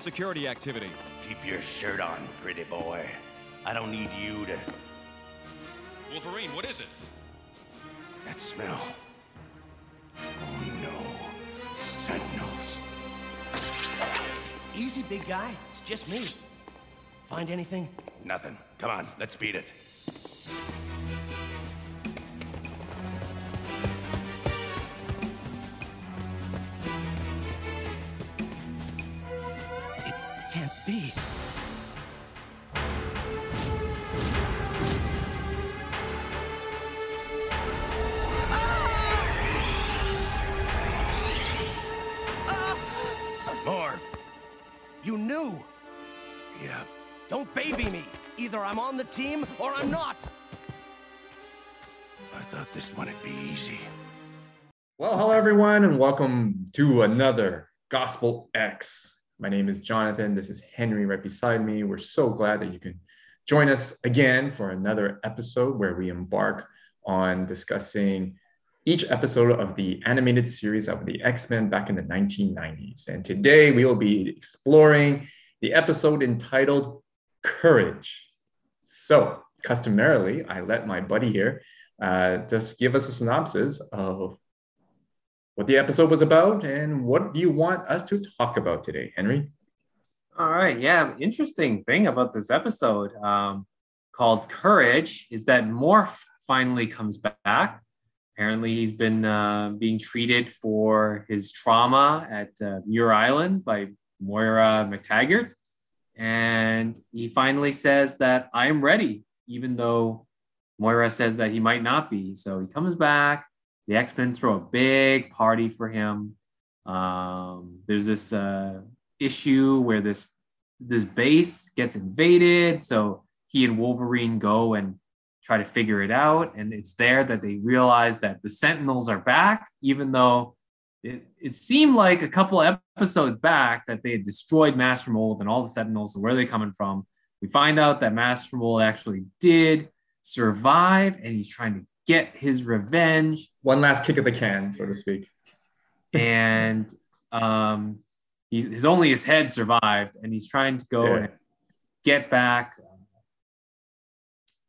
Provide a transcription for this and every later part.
security activity. Keep your shirt on, pretty boy. I don't need you to. Wolverine, what is it? That smell. Easy, big guy. It's just me. Find anything? Nothing. Come on, let's beat it. Baby me. Either I'm on the team or I'm not. I thought this one would be easy. Well, hello everyone, and welcome to another Gospel X. My name is Jonathan. This is Henry right beside me. We're so glad that you can join us again for another episode where we embark on discussing each episode of the animated series of the X-Men back in the 1990s. And today we will be exploring the episode entitled Courage. So, customarily, I let my buddy here uh, just give us a synopsis of what the episode was about and what do you want us to talk about today, Henry? All right. Yeah. Interesting thing about this episode um, called Courage is that Morph finally comes back. Apparently, he's been uh, being treated for his trauma at uh, Muir Island by Moira MacTaggert. And he finally says that I am ready, even though Moira says that he might not be. So he comes back. The X Men throw a big party for him. Um, there's this uh, issue where this this base gets invaded, so he and Wolverine go and try to figure it out. And it's there that they realize that the Sentinels are back, even though it, it seemed like a couple episodes back that they had destroyed Master Mold and all the Sentinels. and where are they coming from? We find out that Master Mold actually did survive, and he's trying to get his revenge One last kick of the can, so to speak. and um, he's his only his head survived, and he's trying to go Yeah. and get back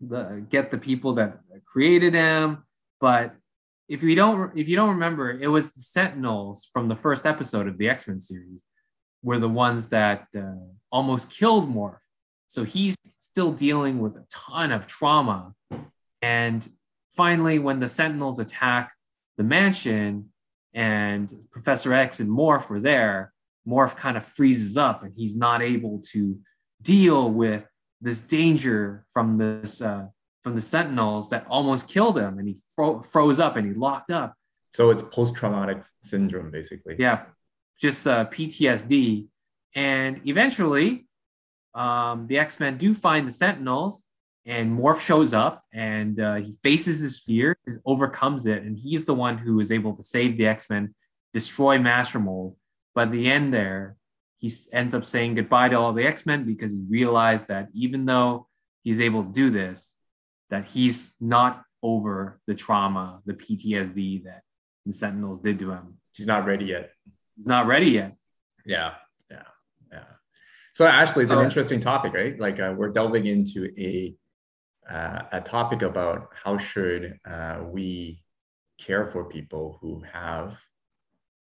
the get the people that created him. But if you don't if you don't remember, it was the Sentinels from the first episode of the X Men series were the ones that uh, almost killed Morph. So he's still dealing with a ton of trauma. And finally, when the Sentinels attack the mansion and Professor X and Morph were there, Morph kind of freezes up and he's not able to deal with this danger from this uh, from the Sentinels that almost killed him, and he fro- froze up and he locked up. So it's post-traumatic syndrome, basically. Yeah, just uh, PTSD. And eventually, um, the X Men do find the Sentinels, and Morph shows up and uh, he faces his fear, overcomes it, and he's the one who is able to save the X Men, destroy Master Mold. But at the end, there, he ends up saying goodbye to all the X Men because he realized that even though he's able to do this, that he's not over the trauma, the PTSD that the Sentinels did to him. He's not ready yet. He's not ready yet. Yeah, yeah, yeah. So actually, it's an interesting topic, right? Like uh, we're delving into a uh, a topic about how should uh, we care for people who have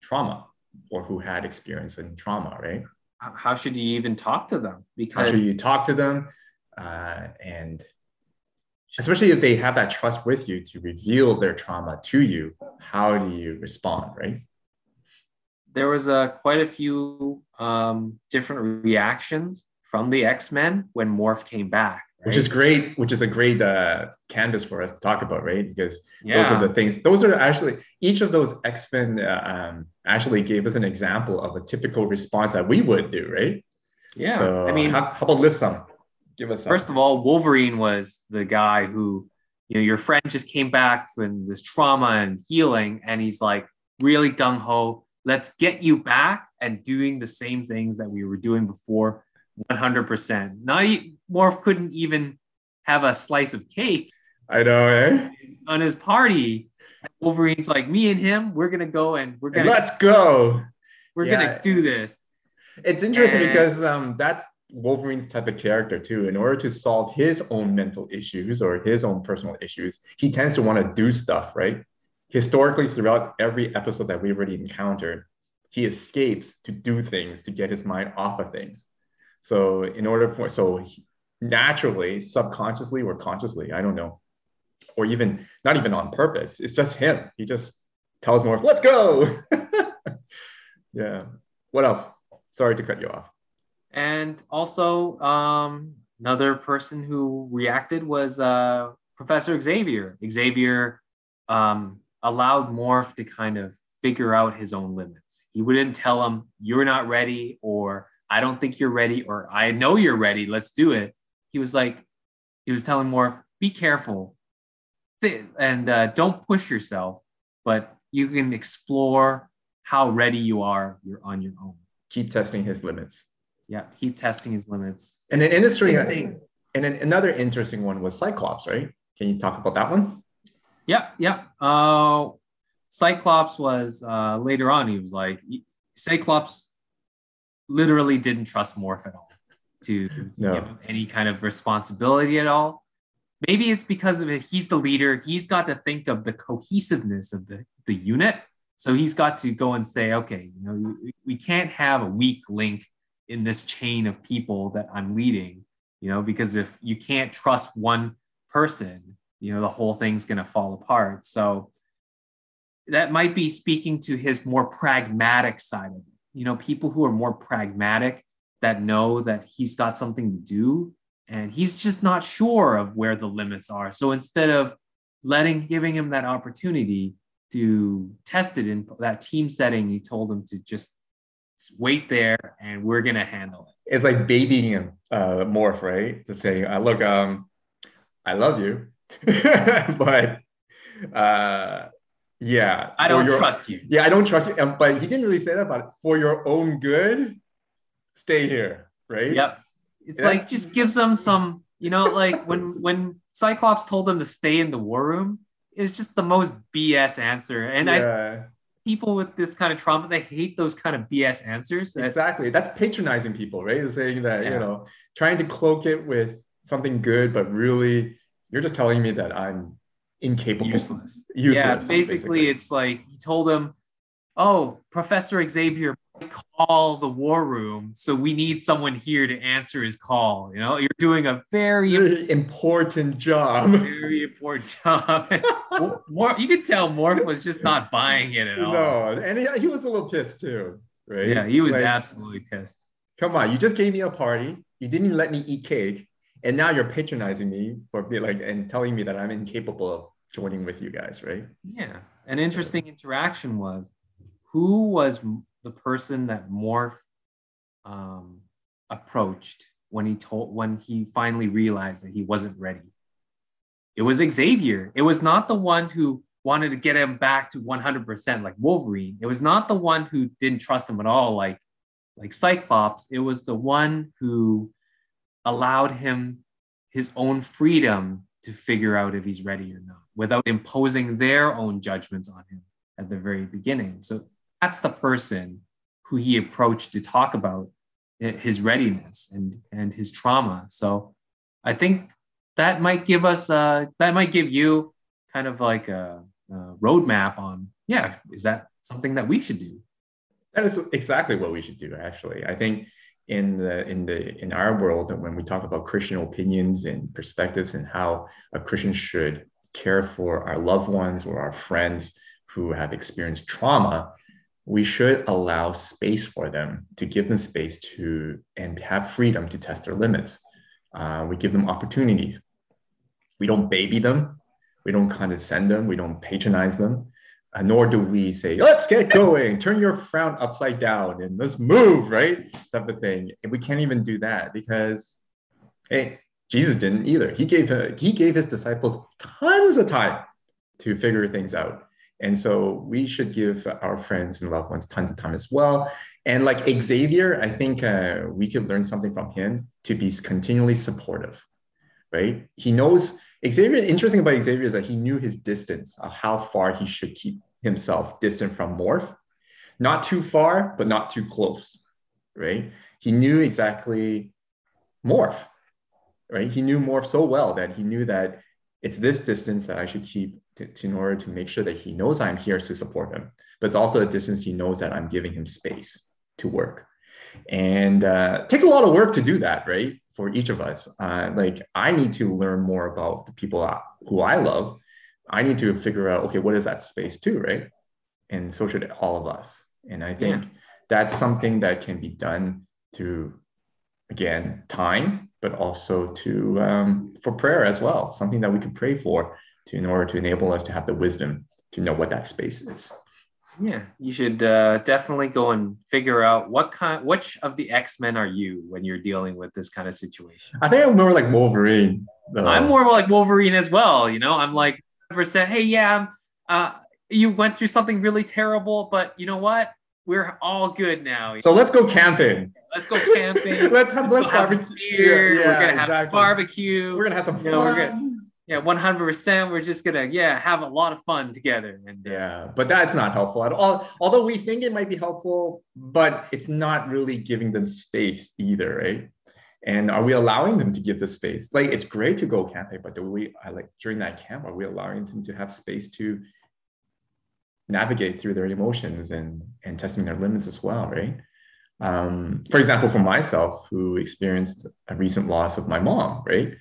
trauma or who had experience in trauma, right? How should you even talk to them? How Because should you talk to them, uh, and especially if they have that trust with you to reveal their trauma to you, how do you respond, right? there was uh, quite a few um, different reactions from the X Men when Morph came back. which is great which is a great uh, canvas for us to talk about right because yeah. those are the things those are actually each of those x-men uh, um, actually gave us an example of a typical response that we would do right yeah. so I mean, how, how about list some give us. First of all, Wolverine was the guy who, you know, your friend just came back from this trauma and healing, and he's like really gung ho. Let's get you back and doing the same things that we were doing before. 100%. Now, Morph couldn't even have a slice of cake I know, eh? on his party. Wolverine's like, me and him, we're gonna go and we're gonna let's go. we're yeah. gonna do this. It's interesting And- because um, that's Wolverine's type of character too. In order to solve his own mental issues or his own personal issues, he tends to want to do stuff, right? Historically, throughout every episode that we've already encountered, he escapes to do things to get his mind off of things. So, in order for so naturally, subconsciously or consciously, I don't know, or even not even on purpose, it's just him. He just tells Morph, "Let's go." yeah. What else? Sorry to cut you off. And also, um, another person who reacted was uh, Professor Xavier. Xavier um, allowed Morph to kind of figure out his own limits. He wouldn't tell him, You're not ready, or I don't think you're ready, or I know you're ready, let's do it. He was like, He was telling Morph, Be careful and uh, don't push yourself, but you can explore how ready you are you're on your own. Keep testing his limits. Yeah, keep testing his limits. And an industry, Same thing. and then another interesting one was Cyclops, right? Can you talk about that one? Yeah, yeah. Uh, Cyclops was uh, later on. He was like, Cyclops literally didn't trust Morph at all to No. give him any kind of responsibility at all. Maybe it's because of it. He's the leader. He's got to think of the cohesiveness of the, the unit. So he's got to go and say, okay, you know, we, we can't have a weak link in this chain of people that I'm leading, you know, because if you can't trust one person, you know, the whole thing's going to fall apart. So that might be speaking to his more pragmatic side of it. You know, people who are more pragmatic that know that he's got something to do and he's just not sure of where the limits are. So instead of letting, giving him that opportunity to test it in that team setting, he told him to just wait there and we're to handle it. It's like babying him, uh, Morph, right? To say, uh, look, um, I love you, but uh, yeah, I don't your- trust you. Yeah, I don't trust you. Um, but he didn't really say that, but for your own good, stay here, right? Yep. It's That's- like just gives them some, you know, like when when Cyclops told them to stay in the war room, it's just the most BS answer. And I yeah, people with this kind of trauma, they hate those kind of BS answers. that- exactly. That's patronizing people, right? Saying that you know, trying to cloak it with something good, but really, you're just telling me that I'm incapable, useless. useless. yeah, basically, it's like he told him, "Oh, Professor Xavier call the war room, so we need someone here to answer his call." You know, you're doing a very, Very important job. very important job. Mor- Mor- you could tell Morph was just not buying it at all. no, and he, he was a little pissed too, right? Yeah, he was Like, absolutely pissed. Come on, you just gave me a party. You didn't let me eat cake, and now you're patronizing me for be like and telling me that I'm incapable of joining with you guys, right? Yeah. An interesting interaction was who was the person that Morph um, approached when he told when he finally realized that he wasn't ready. It was Xavier. It was not the one who wanted to get him back to 100% like Wolverine. It was not the one who didn't trust him at all like like Cyclops. It was the one who allowed him his own freedom to figure out if he's ready or not without imposing their own judgments on him at the very beginning. So that's the person who he approached to talk about his readiness and, and his trauma. So I think that might give us, uh, that might give you kind of like a, a roadmap on, yeah, is that something that we should do? That is exactly what we should do. Actually, I think in the in the in our world, when we talk about Christian opinions and perspectives and how a Christian should care for our loved ones or our friends who have experienced trauma, we should allow space for them to give them space to and have freedom to test their limits. Uh, we give them opportunities. We don't baby them. We don't condescend them. We don't patronize them uh, nor do we say, let's get going, turn your frown upside down and let's move, right? Type of thing. And we can't even do that because, hey, Jesus didn't either. He gave, uh, he gave his disciples tons of time to figure things out. And so we should give our friends and loved ones tons of time as well. And like Xavier, I think uh, we could learn something from him to be continually supportive, right? He knows Xavier. Interesting about Xavier is that he knew his distance of how far he should keep himself distant from Morph, not too far, but not too close, right? He knew exactly Morph, right? He knew Morph so well that he knew that it's this distance that I should keep to, to, in order to make sure that he knows I'm here to support him. But it's also a distance he knows that I'm giving him space to work. And uh, it takes a lot of work to do that, right? For each of us. Uh, like I need to learn more about the people who I love. I need to figure out, okay, what is that space too, right? And so should all of us. And I think yeah. that's something that can be done through, again, time, but also to um, for prayer as well. Something that we could pray for to in order to enable us to have the wisdom to know what that space is. Yeah, you should uh, definitely go and figure out what kind, which of the X Men are you when you're dealing with this kind of situation. I think I'm more like Wolverine. Though. I'm more like Wolverine as well. You know, I'm like percent. Hey, yeah, uh, you went through something really terrible, but you know what? We're all good now. So let's go camping. Let's go camping. let's have let's, let's barbecue. Beer. Yeah, yeah, we're gonna have exactly. barbecue. We're gonna have some fun. You know, yeah 100% we're just gonna yeah have a lot of fun together and uh, yeah but that's not helpful at all although we think it might be helpful but it's not really giving them space either right? And are we allowing them to give the space? Like it's great to go camping but do we I like during that camp are we allowing them to have space to navigate through their emotions and and testing their limits as well right? Um, for example for myself who experienced a recent loss of my mom right?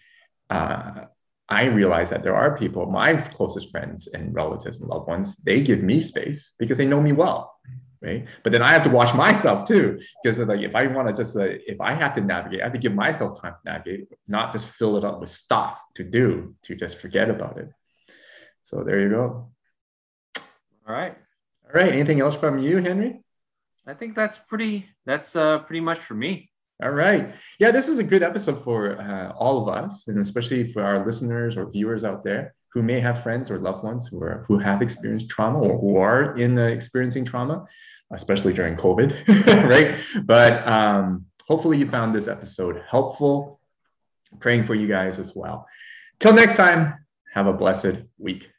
Uh, I realize that there are people, my closest friends and relatives and loved ones, they give me space because they know me well, right? But then I have to watch myself too, because like if I want to just like if I have to navigate, I have to give myself time to navigate, not just fill it up with stuff to do to just forget about it. So there you go. All right. All right. Anything else from you, Henry? I think that's pretty. That's uh, pretty much for me. All right. Yeah, this is a good episode for uh, all of us, and especially for our listeners or viewers out there who may have friends or loved ones who are who have experienced trauma or who are in the experiencing trauma, especially during COVID, right? But um, hopefully, you found this episode helpful. Praying for you guys as well. Till next time, have a blessed week.